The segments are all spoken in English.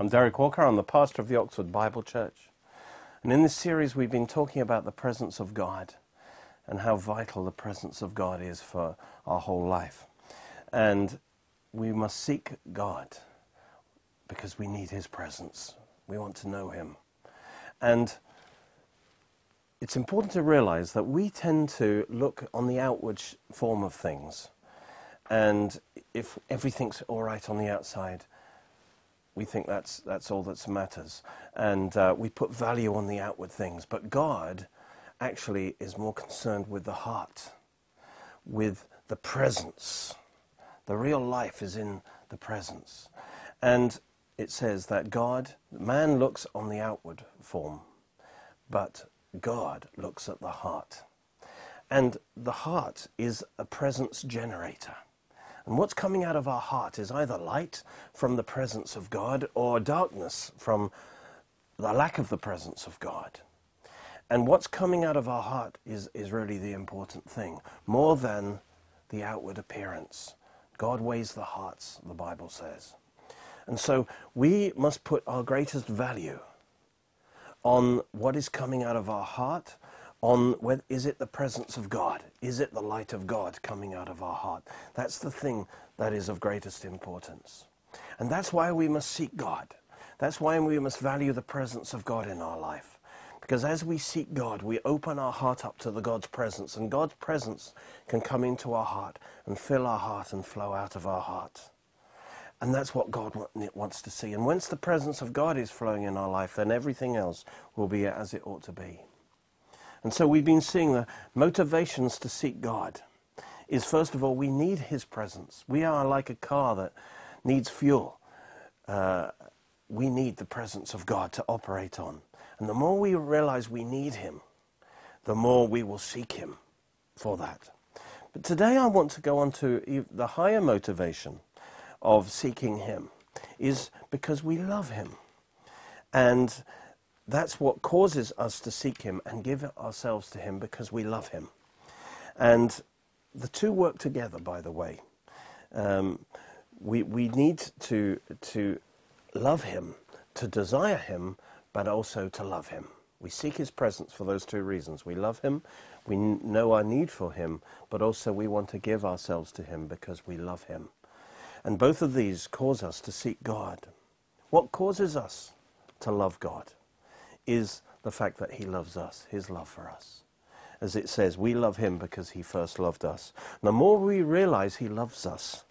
I'm Derek Walker. I'm the pastor of the Oxford Bible Church. And in this series, we've been talking about the presence of God and how vital the presence of God is for our whole life. And we must seek God because we need His presence. We want to know Him. And it's important to realize that we tend to look on the outward form of things. And if everything's all right on the outside, we think that's, that's all that matters. And uh, we put value on the outward things. But God actually is more concerned with the heart, with the presence. The real life is in the presence. And it says that God, man looks on the outward form, but God looks at the heart. And the heart is a presence generator. And what's coming out of our heart is either light from the presence of God or darkness from the lack of the presence of God. And what's coming out of our heart is, is really the important thing, more than the outward appearance. God weighs the hearts, the Bible says. And so we must put our greatest value on what is coming out of our heart on whether, is it the presence of God? Is it the light of God coming out of our heart? That's the thing that is of greatest importance. And that's why we must seek God. That's why we must value the presence of God in our life. Because as we seek God, we open our heart up to the God's presence, and God's presence can come into our heart and fill our heart and flow out of our heart. And that's what God wants to see. And once the presence of God is flowing in our life, then everything else will be as it ought to be. And so we've been seeing the motivations to seek God is first of all, we need His presence. We are like a car that needs fuel. Uh, we need the presence of God to operate on. And the more we realize we need Him, the more we will seek Him for that. But today I want to go on to the higher motivation of seeking Him is because we love Him. And that's what causes us to seek Him and give ourselves to Him because we love Him. And the two work together, by the way. Um, we, we need to, to love Him, to desire Him, but also to love Him. We seek His presence for those two reasons. We love Him, we know our need for Him, but also we want to give ourselves to Him because we love Him. And both of these cause us to seek God. What causes us to love God? Is the fact that he loves us, his love for us. As it says, we love him because he first loved us. The more we realize he loves us,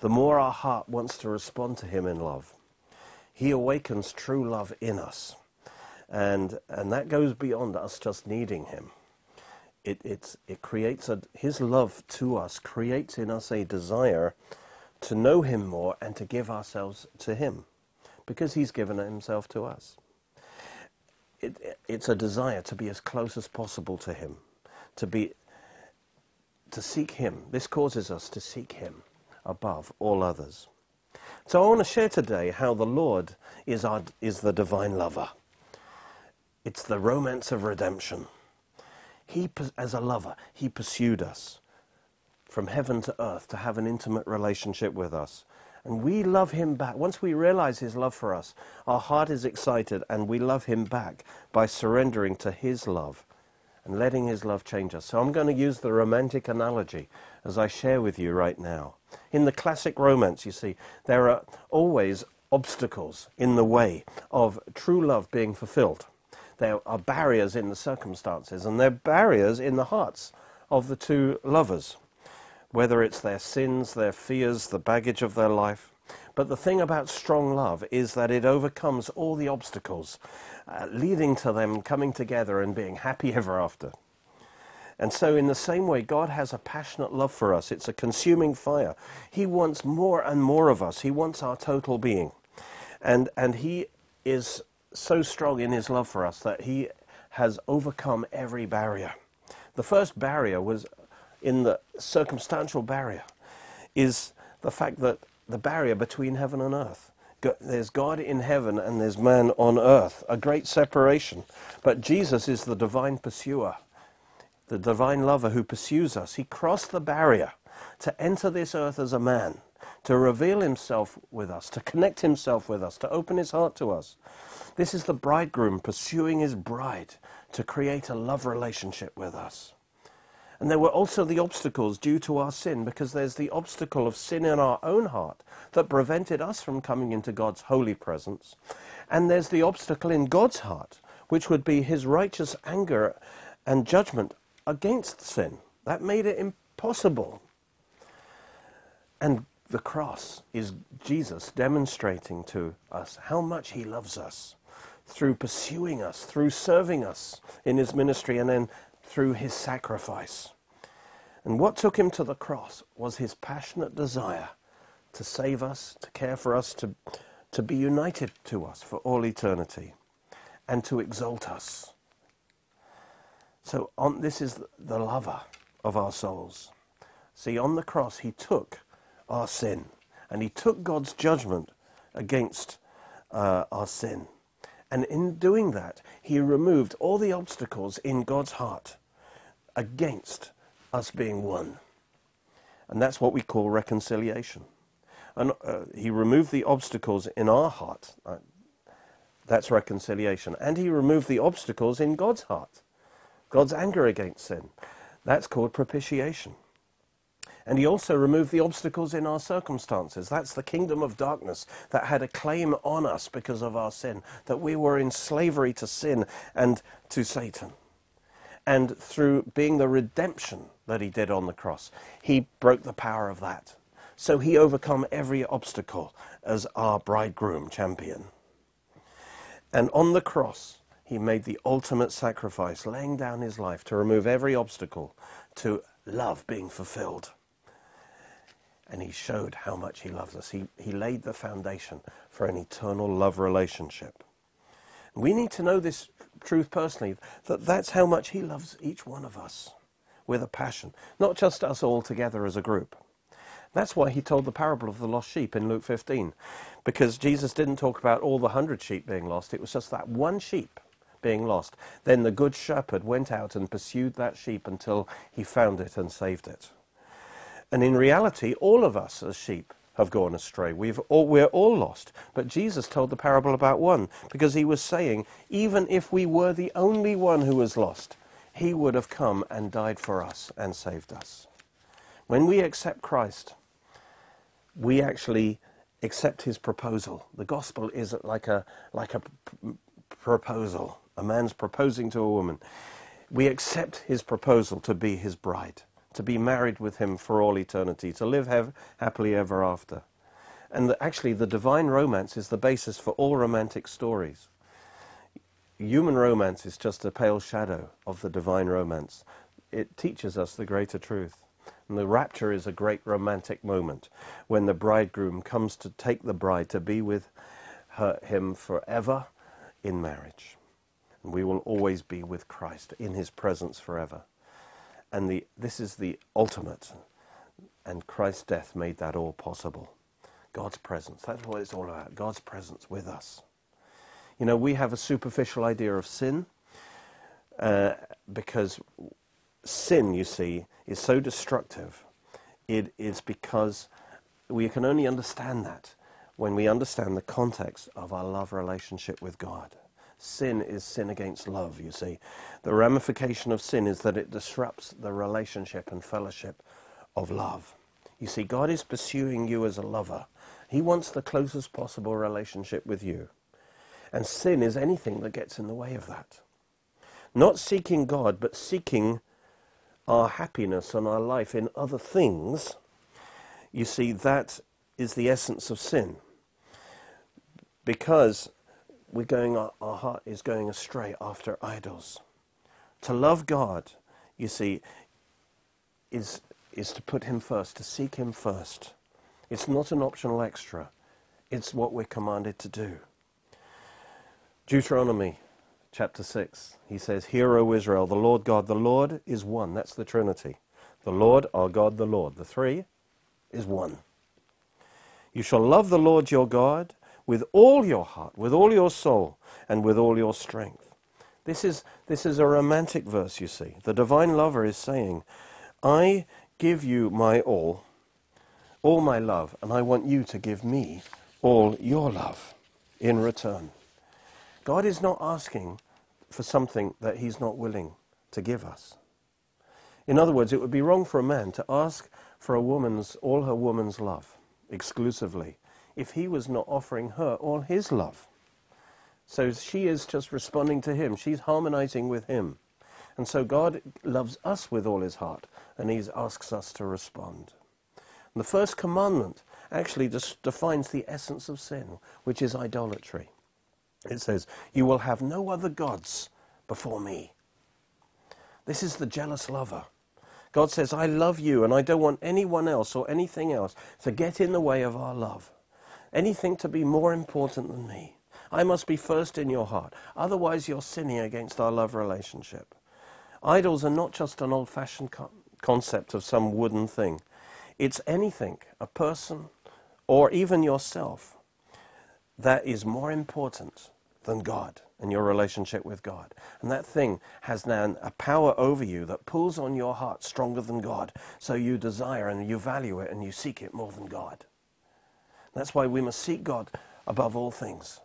the more our heart wants to respond to him in love. He awakens true love in us. And, and that goes beyond us just needing him. It, it's, it creates a, his love to us creates in us a desire to know him more and to give ourselves to him because he's given himself to us it, it's a desire to be as close as possible to Him, to be, to seek Him. This causes us to seek Him above all others. So I want to share today how the Lord is, our, is the divine lover. It's the romance of redemption. He, as a lover, He pursued us from heaven to earth to have an intimate relationship with us. And we love him back. Once we realize his love for us, our heart is excited and we love him back by surrendering to his love and letting his love change us. So I'm going to use the romantic analogy as I share with you right now. In the classic romance, you see, there are always obstacles in the way of true love being fulfilled. There are barriers in the circumstances, and there are barriers in the hearts of the two lovers whether it's their sins, their fears, the baggage of their life. But the thing about strong love is that it overcomes all the obstacles, uh, leading to them coming together and being happy ever after. And so, in the same way, God has a passionate love for us. It's a consuming fire. He wants more and more of us. He wants our total being. And, and He is so strong in His love for us that He has overcome every barrier. The first barrier was in the circumstantial barrier is the fact that the barrier between heaven and earth. There's God in heaven and there's man on earth, a great separation. But Jesus is the divine pursuer, the divine lover who pursues us. He crossed the barrier to enter this earth as a man to reveal himself with us, to connect himself with us, to open his heart to us. This is the bridegroom pursuing his bride to create a love relationship with us. And there were also the obstacles due to our sin, because there's the obstacle of sin in our own heart that prevented us from coming into God's holy presence. And there's the obstacle in God's heart, which would be his righteous anger and judgment against sin. That made it impossible. And the cross is Jesus demonstrating to us how much he loves us through pursuing us, through serving us in his ministry, and then through his sacrifice. And what took him to the cross was his passionate desire to save us, to care for us, to, to be united to us for all eternity, and to exalt us. So on, this is the lover of our souls. See, on the cross, he took our sin, and he took God's judgment against uh, our sin. And in doing that, he removed all the obstacles in God's heart against us being one. And that's what we call reconciliation. And uh, he removed the obstacles in our heart. Uh, that's reconciliation. And he removed the obstacles in God's heart. God's anger against sin. That's called propitiation. And he also removed the obstacles in our circumstances. That's the kingdom of darkness that had a claim on us because of our sin, that we were in slavery to sin and to Satan. And through being the redemption that he did on the cross, he broke the power of that. So he overcome every obstacle as our bridegroom champion. And on the cross, he made the ultimate sacrifice, laying down his life to remove every obstacle to love being fulfilled and he showed how much he loves us. He, he laid the foundation for an eternal love relationship. We need to know this truth personally, that that's how much he loves each one of us with a passion, not just us all together as a group. That's why he told the parable of the lost sheep in Luke 15, because Jesus didn't talk about all the hundred sheep being lost. It was just that one sheep being lost. Then the good shepherd went out and pursued that sheep until he found it and saved it. And in reality, all of us as sheep have gone astray. We've all, we're all lost. But Jesus told the parable about one because he was saying, even if we were the only one who was lost, he would have come and died for us and saved us. When we accept Christ, we actually accept his proposal. The gospel is like a, like a proposal. A man's proposing to a woman. We accept his proposal to be his bride to be married with him for all eternity, to live hev- happily ever after. And the, actually, the divine romance is the basis for all romantic stories. Human romance is just a pale shadow of the divine romance. It teaches us the greater truth. And the rapture is a great romantic moment when the bridegroom comes to take the bride to be with her, him forever in marriage. And we will always be with Christ in his presence forever. And the, this is the ultimate. And Christ's death made that all possible. God's presence. That's what it's all about. God's presence with us. You know, we have a superficial idea of sin uh, because sin, you see, is so destructive. It is because we can only understand that when we understand the context of our love relationship with God. Sin is sin against love, you see. The ramification of sin is that it disrupts the relationship and fellowship of love. You see, God is pursuing you as a lover. He wants the closest possible relationship with you. And sin is anything that gets in the way of that. Not seeking God, but seeking our happiness and our life in other things. You see, that is the essence of sin. Because we're going, our, heart is going astray after idols. To love God, you see, is, is to put Him first, to seek Him first. It's not an optional extra, it's what we're commanded to do. Deuteronomy chapter 6, he says, Hear, O Israel, the Lord God, the Lord is one. That's the Trinity. The Lord, our God, the Lord. The three is one. You shall love the Lord your God with all your heart, with all your soul, and with all your strength. This is, this is a romantic verse, you see. The divine lover is saying, I give you my all, all my love, and I want you to give me all your love in return. God is not asking for something that he's not willing to give us. In other words, it would be wrong for a man to ask for a woman's all her woman's love exclusively if he was not offering her all his love. So she is just responding to him. She's harmonizing with him. And so God loves us with all his heart, and he asks us to respond. And the first commandment actually just defines the essence of sin, which is idolatry. It says, You will have no other gods before me. This is the jealous lover. God says, I love you, and I don't want anyone else or anything else to get in the way of our love. Anything to be more important than me. I must be first in your heart. Otherwise, you're sinning against our love relationship. Idols are not just an old fashioned co- concept of some wooden thing, it's anything, a person, or even yourself, that is more important than God and your relationship with God. And that thing has now a power over you that pulls on your heart stronger than God. So you desire and you value it and you seek it more than God. That's why we must seek God above all things.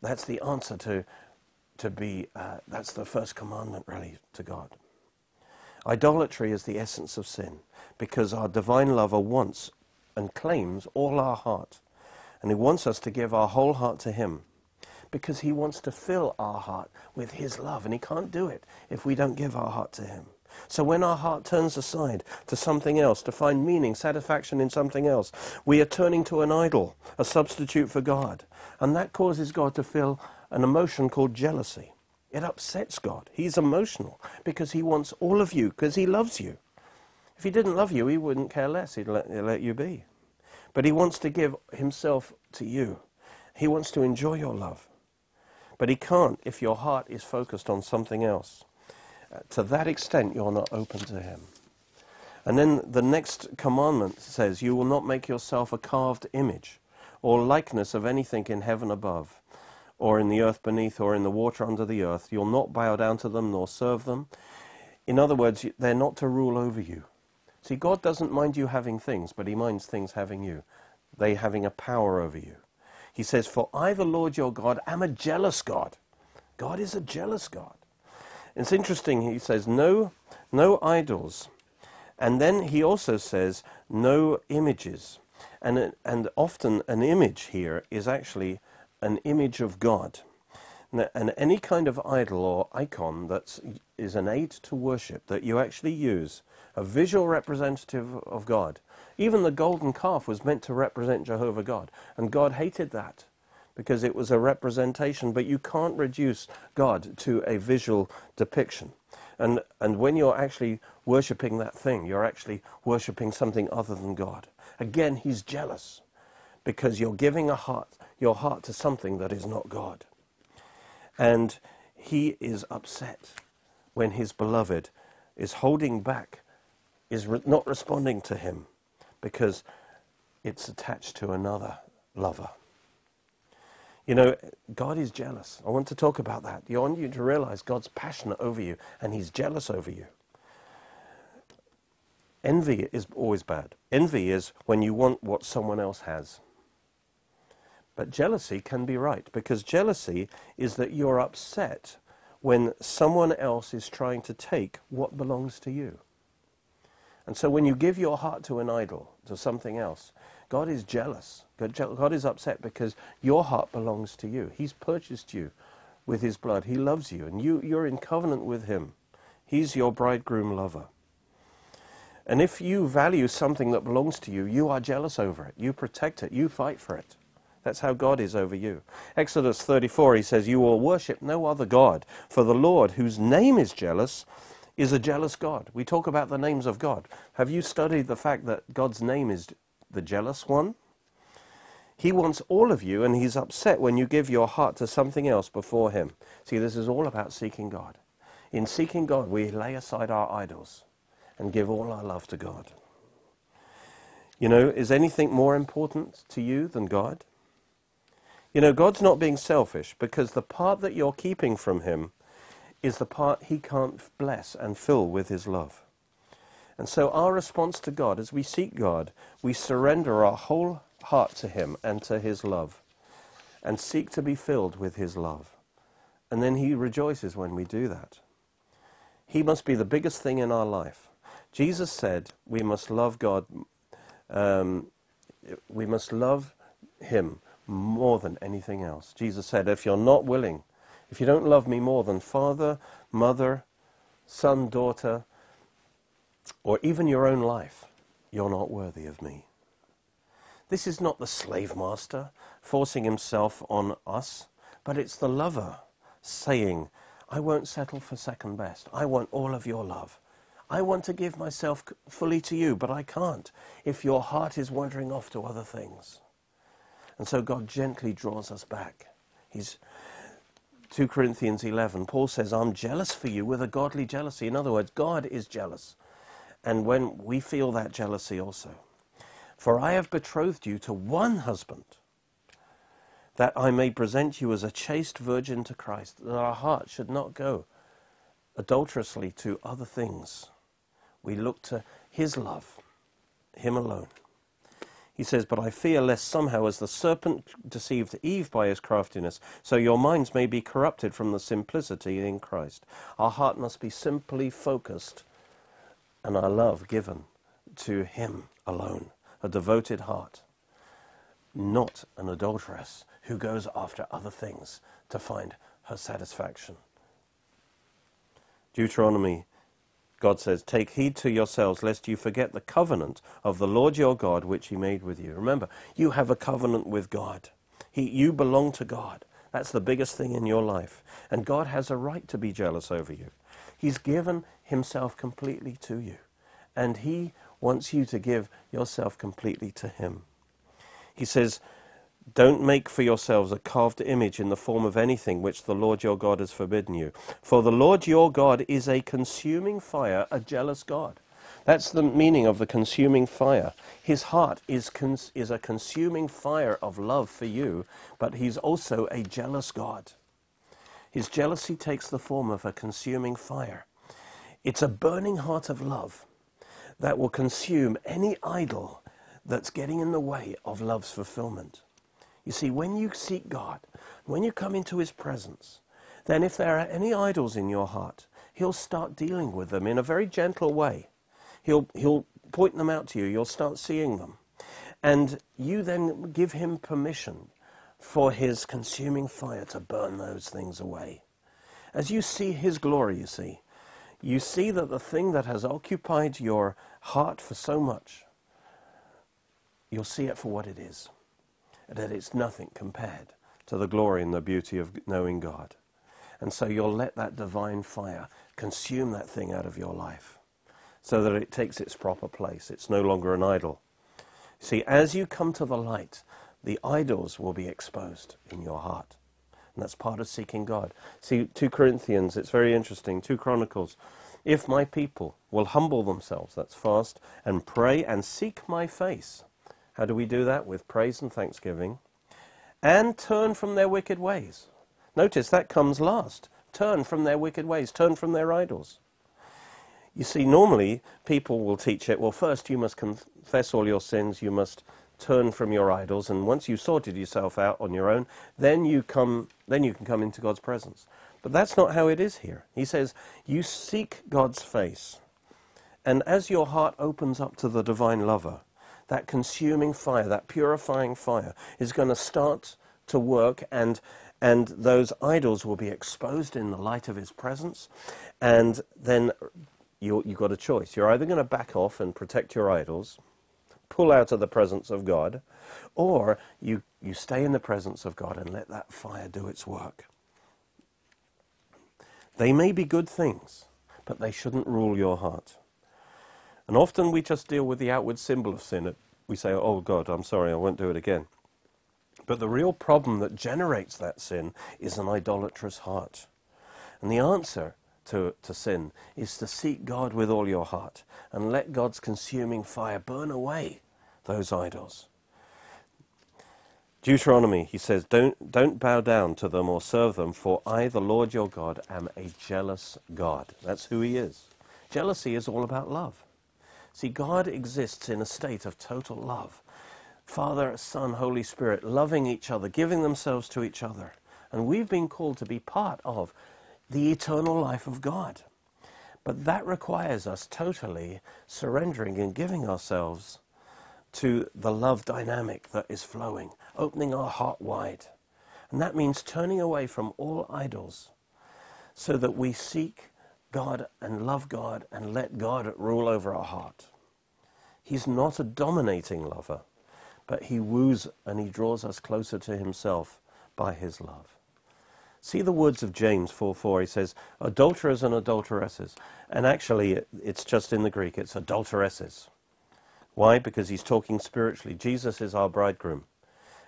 That's the answer to, to be, uh, that's the first commandment really to God. Idolatry is the essence of sin because our divine lover wants and claims all our heart. And he wants us to give our whole heart to him because he wants to fill our heart with his love. And he can't do it if we don't give our heart to him. So when our heart turns aside to something else, to find meaning, satisfaction in something else, we are turning to an idol, a substitute for God. And that causes God to feel an emotion called jealousy. It upsets God. He's emotional because he wants all of you, because he loves you. If he didn't love you, he wouldn't care less. He'd let, he'd let you be. But he wants to give himself to you. He wants to enjoy your love. But he can't if your heart is focused on something else. To that extent, you're not open to him. And then the next commandment says, You will not make yourself a carved image or likeness of anything in heaven above, or in the earth beneath, or in the water under the earth. You'll not bow down to them nor serve them. In other words, they're not to rule over you. See, God doesn't mind you having things, but he minds things having you. They having a power over you. He says, For I, the Lord your God, am a jealous God. God is a jealous God. It's interesting, he says, no, no idols. And then he also says, no images. And, and often an image here is actually an image of God. And any kind of idol or icon that is an aid to worship that you actually use, a visual representative of God, even the golden calf was meant to represent Jehovah God. And God hated that because it was a representation, but you can't reduce God to a visual depiction. And, and when you're actually worshipping that thing, you're actually worshipping something other than God. Again, he's jealous because you're giving a heart, your heart to something that is not God. And he is upset when his beloved is holding back, is re- not responding to him because it's attached to another lover. You know, God is jealous. I want to talk about that. I want you to realize God's passionate over you and he's jealous over you. Envy is always bad. Envy is when you want what someone else has. But jealousy can be right because jealousy is that you're upset when someone else is trying to take what belongs to you. And so when you give your heart to an idol, to something else, God is jealous. God, is upset because your heart belongs to you. He's purchased you with his blood. He loves you, and you, you're in covenant with him. He's your bridegroom lover. And if you value something that belongs to you, you are jealous over it. You protect it. You fight for it. That's how God is over you. Exodus 34, he says, You will worship no other God, for the Lord, whose name is jealous, is a jealous God. We talk about the names of God. Have you studied the fact that God's name is the jealous one? He wants all of you, and he's upset when you give your heart to something else before him. See, this is all about seeking God. In seeking God, we lay aside our idols and give all our love to God. You know, is anything more important to you than God? You know, God's not being selfish because the part that you're keeping from him is the part he can't bless and fill with his love. And so our response to God, as we seek God, we surrender our whole heart to Him and to His love, and seek to be filled with His love. And then He rejoices when we do that. He must be the biggest thing in our life. Jesus said we must love God, um, we must love Him more than anything else. Jesus said, if you're not willing, if you don't love me more than father, mother, son, daughter, or even your own life, you're not worthy of me. This is not the slave master forcing himself on us, but it's the lover saying, I won't settle for second best. I want all of your love. I want to give myself fully to you, but I can't if your heart is wandering off to other things. And so God gently draws us back. He's 2 Corinthians 11. Paul says, I'm jealous for you with a godly jealousy. In other words, God is jealous. And when we feel that jealousy also. For I have betrothed you to one husband, that I may present you as a chaste virgin to Christ, that our heart should not go adulterously to other things. We look to his love, him alone. He says, But I fear lest somehow, as the serpent deceived Eve by his craftiness, so your minds may be corrupted from the simplicity in Christ. Our heart must be simply focused and our love given to Him alone, a devoted heart, not an adulteress who goes after other things to find her satisfaction. Deuteronomy, God says, Take heed to yourselves, lest you forget the covenant of the Lord your God, which He made with you. Remember, you have a covenant with God. He, you belong to God. That's the biggest thing in your life. And God has a right to be jealous over you. He's given himself completely to you. And he wants you to give yourself completely to him. He says, don't make for yourselves a carved image in the form of anything which the Lord your God has forbidden you. For the Lord your God is a consuming fire, a jealous God. That's the meaning of the consuming fire. His heart is, cons- is a consuming fire of love for you, but he's also a jealous God. His jealousy takes the form of a consuming fire. It's a burning heart of love that will consume any idol that's getting in the way of love's fulfillment. You see, when you seek God, when you come into His presence, then if there are any idols in your heart, He'll start dealing with them in a very gentle way. He'll, he'll point them out to you. You'll start seeing them. And you then give Him permission for his consuming fire to burn those things away. As you see his glory, you see, you see that the thing that has occupied your heart for so much, you'll see it for what it is, that it's nothing compared to the glory and the beauty of knowing God. And so you'll let that divine fire consume that thing out of your life so that it takes its proper place. It's no longer an idol. See, as you come to the light, the idols will be exposed in your heart. And that's part of seeking God. See, 2 Corinthians, it's very interesting. 2 Chronicles. If my people will humble themselves, that's fast, and pray and seek my face. How do we do that? With praise and thanksgiving. And turn from their wicked ways. Notice that comes last. Turn from their wicked ways. Turn from their idols. You see, normally people will teach it, well, first you must confess all your sins, you must turn from your idols, and once you've sorted yourself out on your own, then you come, then you can come into God's presence. But that's not how it is here. He says, you seek God's face, and as your heart opens up to the divine lover, that consuming fire, that purifying fire, is going to start to work, and and those idols will be exposed in the light of His presence, and then you you've got a choice. You're either going to back off and protect your idols pull out of the presence of God, or you, you stay in the presence of God and let that fire do its work. They may be good things, but they shouldn't rule your heart. And often we just deal with the outward symbol of sin. We say, oh God, I'm sorry, I won't do it again. But the real problem that generates that sin is an idolatrous heart. And the answer to, to sin is to seek God with all your heart and let God's consuming fire burn away those idols. Deuteronomy, he says, don't, don't bow down to them or serve them, for I, the Lord your God, am a jealous God. That's who he is. Jealousy is all about love. See, God exists in a state of total love. Father, Son, Holy Spirit, loving each other, giving themselves to each other. And we've been called to be part of the eternal life of God. But that requires us totally surrendering and giving ourselves to the love dynamic that is flowing, opening our heart wide. And that means turning away from all idols so that we seek God and love God and let God rule over our heart. He's not a dominating lover, but he woos and he draws us closer to himself by his love. See the words of James 4 4. He says, adulterers and adulteresses. And actually, it's just in the Greek, it's adulteresses. Why? Because he's talking spiritually. Jesus is our bridegroom,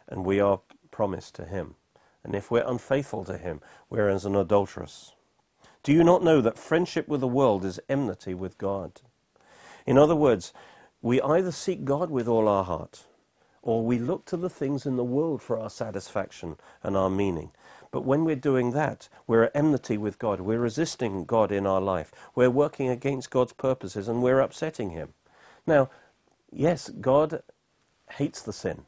and we are promised to him. And if we're unfaithful to him, we're as an adulteress. Do you not know that friendship with the world is enmity with God? In other words, we either seek God with all our heart, or we look to the things in the world for our satisfaction and our meaning. But when we're doing that, we're at enmity with God. We're resisting God in our life. We're working against God's purposes and we're upsetting Him. Now, yes, God hates the sin.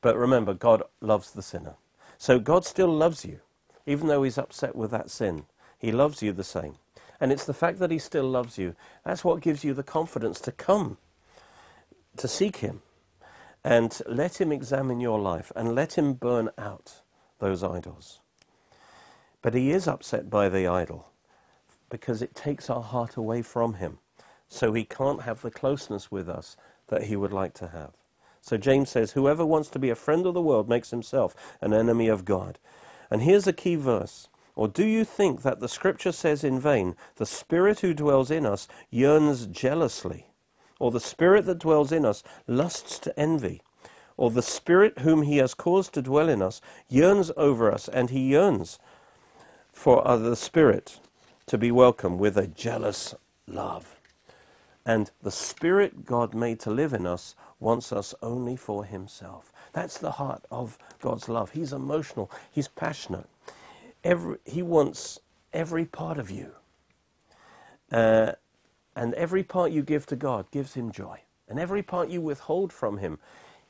But remember, God loves the sinner. So God still loves you, even though He's upset with that sin. He loves you the same. And it's the fact that he still loves you. That's what gives you the confidence to come, to seek him, and let him examine your life and let him burn out those idols. But he is upset by the idol because it takes our heart away from him. So he can't have the closeness with us that he would like to have. So James says, Whoever wants to be a friend of the world makes himself an enemy of God. And here's a key verse or do you think that the scripture says in vain, the spirit who dwells in us yearns jealously? Or the spirit that dwells in us lusts to envy? Or the spirit whom he has caused to dwell in us yearns over us, and he yearns for the spirit to be welcome with a jealous love. And the spirit God made to live in us wants us only for himself. That's the heart of God's love. He's emotional, he's passionate every, he wants every part of you. Uh, and every part you give to God gives him joy. And every part you withhold from him,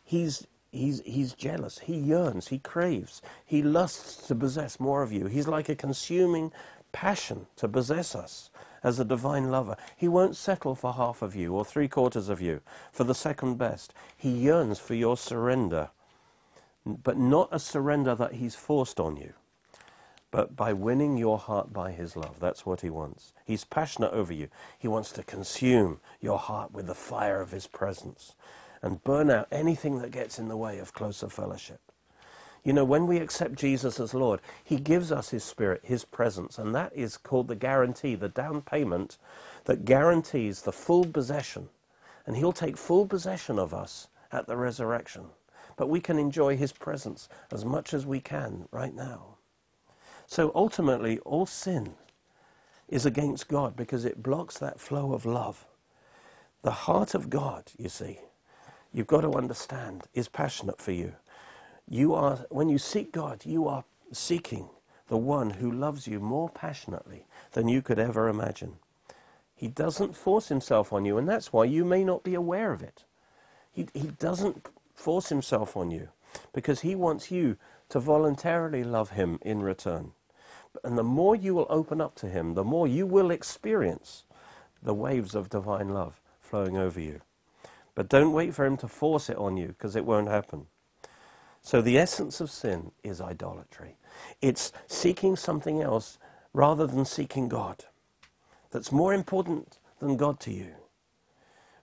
he's, he's, he's jealous. He yearns. He craves. He lusts to possess more of you. He's like a consuming passion to possess us as a divine lover. He won't settle for half of you or three quarters of you, for the second best. He yearns for your surrender, but not a surrender that he's forced on you but by winning your heart by his love. That's what he wants. He's passionate over you. He wants to consume your heart with the fire of his presence and burn out anything that gets in the way of closer fellowship. You know, when we accept Jesus as Lord, he gives us his spirit, his presence, and that is called the guarantee, the down payment that guarantees the full possession. And he'll take full possession of us at the resurrection. But we can enjoy his presence as much as we can right now. So ultimately, all sin is against God because it blocks that flow of love. The heart of God, you see, you've got to understand, is passionate for you. You are, when you seek God, you are seeking the one who loves you more passionately than you could ever imagine. He doesn't force himself on you, and that's why you may not be aware of it. He, he doesn't force himself on you because he wants you to voluntarily love him in return. And the more you will open up to Him, the more you will experience the waves of divine love flowing over you. But don't wait for Him to force it on you, because it won't happen. So the essence of sin is idolatry. It's seeking something else rather than seeking God. That's more important than God to you.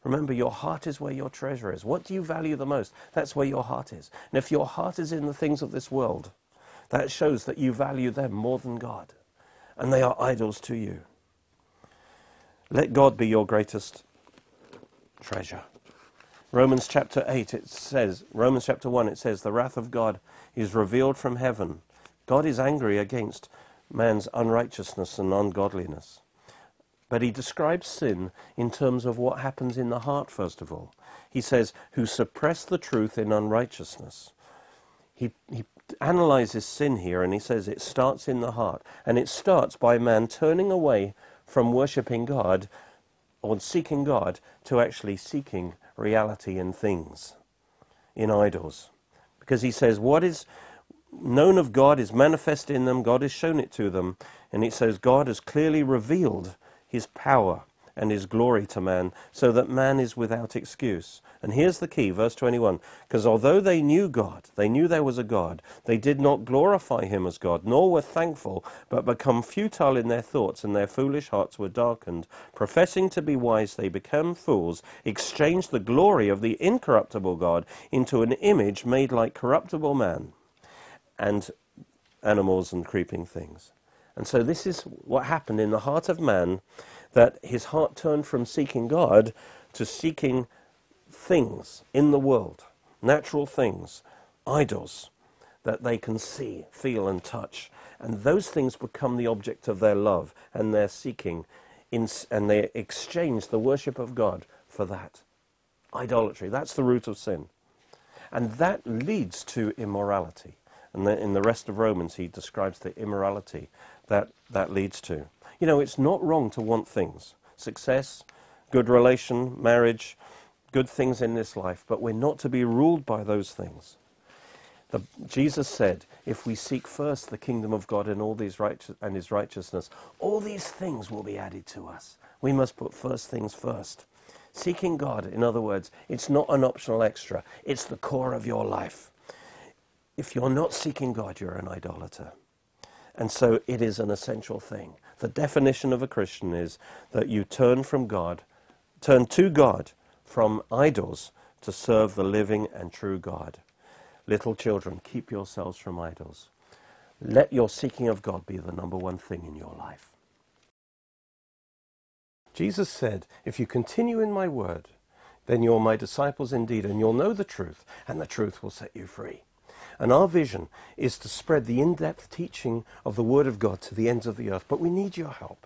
Remember, your heart is where your treasure is. What do you value the most? That's where your heart is. And if your heart is in the things of this world, that shows that you value them more than God, and they are idols to you. Let God be your greatest treasure. Romans chapter 8, it says, Romans chapter 1, it says, the wrath of God is revealed from heaven. God is angry against man's unrighteousness and ungodliness. But he describes sin in terms of what happens in the heart, first of all. He says, who suppress the truth in unrighteousness. He, he analyzes sin here and he says it starts in the heart. And it starts by man turning away from worshipping God on seeking God to actually seeking reality in things, in idols. Because he says, what is known of God is manifest in them, God has shown it to them. And it says, God has clearly revealed his power and his glory to man, so that man is without excuse. And here's the key, verse 21 because although they knew God, they knew there was a God, they did not glorify him as God, nor were thankful, but become futile in their thoughts, and their foolish hearts were darkened. Professing to be wise, they became fools, exchanged the glory of the incorruptible God into an image made like corruptible man and animals and creeping things. And so this is what happened in the heart of man that his heart turned from seeking God to seeking things in the world, natural things, idols that they can see, feel, and touch. And those things become the object of their love and their seeking, in, and they exchange the worship of God for that. Idolatry, that's the root of sin. And that leads to immorality. And in the rest of Romans, he describes the immorality that that leads to. You know, it's not wrong to want things success, good relation, marriage, good things in this life, but we're not to be ruled by those things. The, Jesus said, if we seek first the kingdom of God and all these righteous, and his righteousness, all these things will be added to us. We must put first things first. Seeking God, in other words, it's not an optional extra, it's the core of your life. If you're not seeking God, you're an idolater. And so it is an essential thing. The definition of a Christian is that you turn from God, turn to God from idols to serve the living and true God. Little children, keep yourselves from idols. Let your seeking of God be the number one thing in your life. Jesus said, If you continue in my word, then you're my disciples indeed, and you'll know the truth, and the truth will set you free. And our vision is to spread the in depth teaching of the Word of God to the ends of the earth. But we need your help.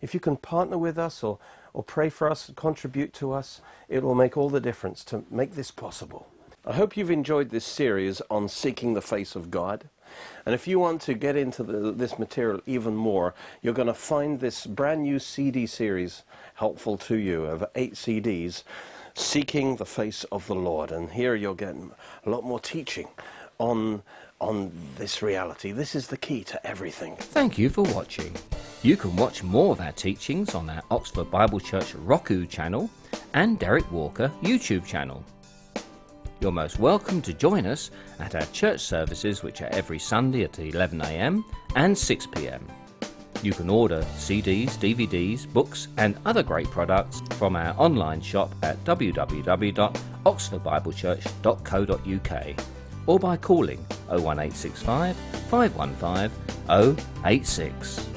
If you can partner with us or, or pray for us, contribute to us, it will make all the difference to make this possible. I hope you've enjoyed this series on seeking the face of God. And if you want to get into the, this material even more, you're going to find this brand new CD series helpful to you of eight CDs, Seeking the Face of the Lord. And here you're getting a lot more teaching on on this reality. This is the key to everything. Thank you for watching. You can watch more of our teachings on our Oxford Bible Church Roku channel and Derek Walker YouTube channel. You're most welcome to join us at our church services, which are every Sunday at 11am and 6pm. You can order CDs, DVDs, books, and other great products from our online shop at www.oxfordbiblechurch.co.uk or by calling 01865 515 086.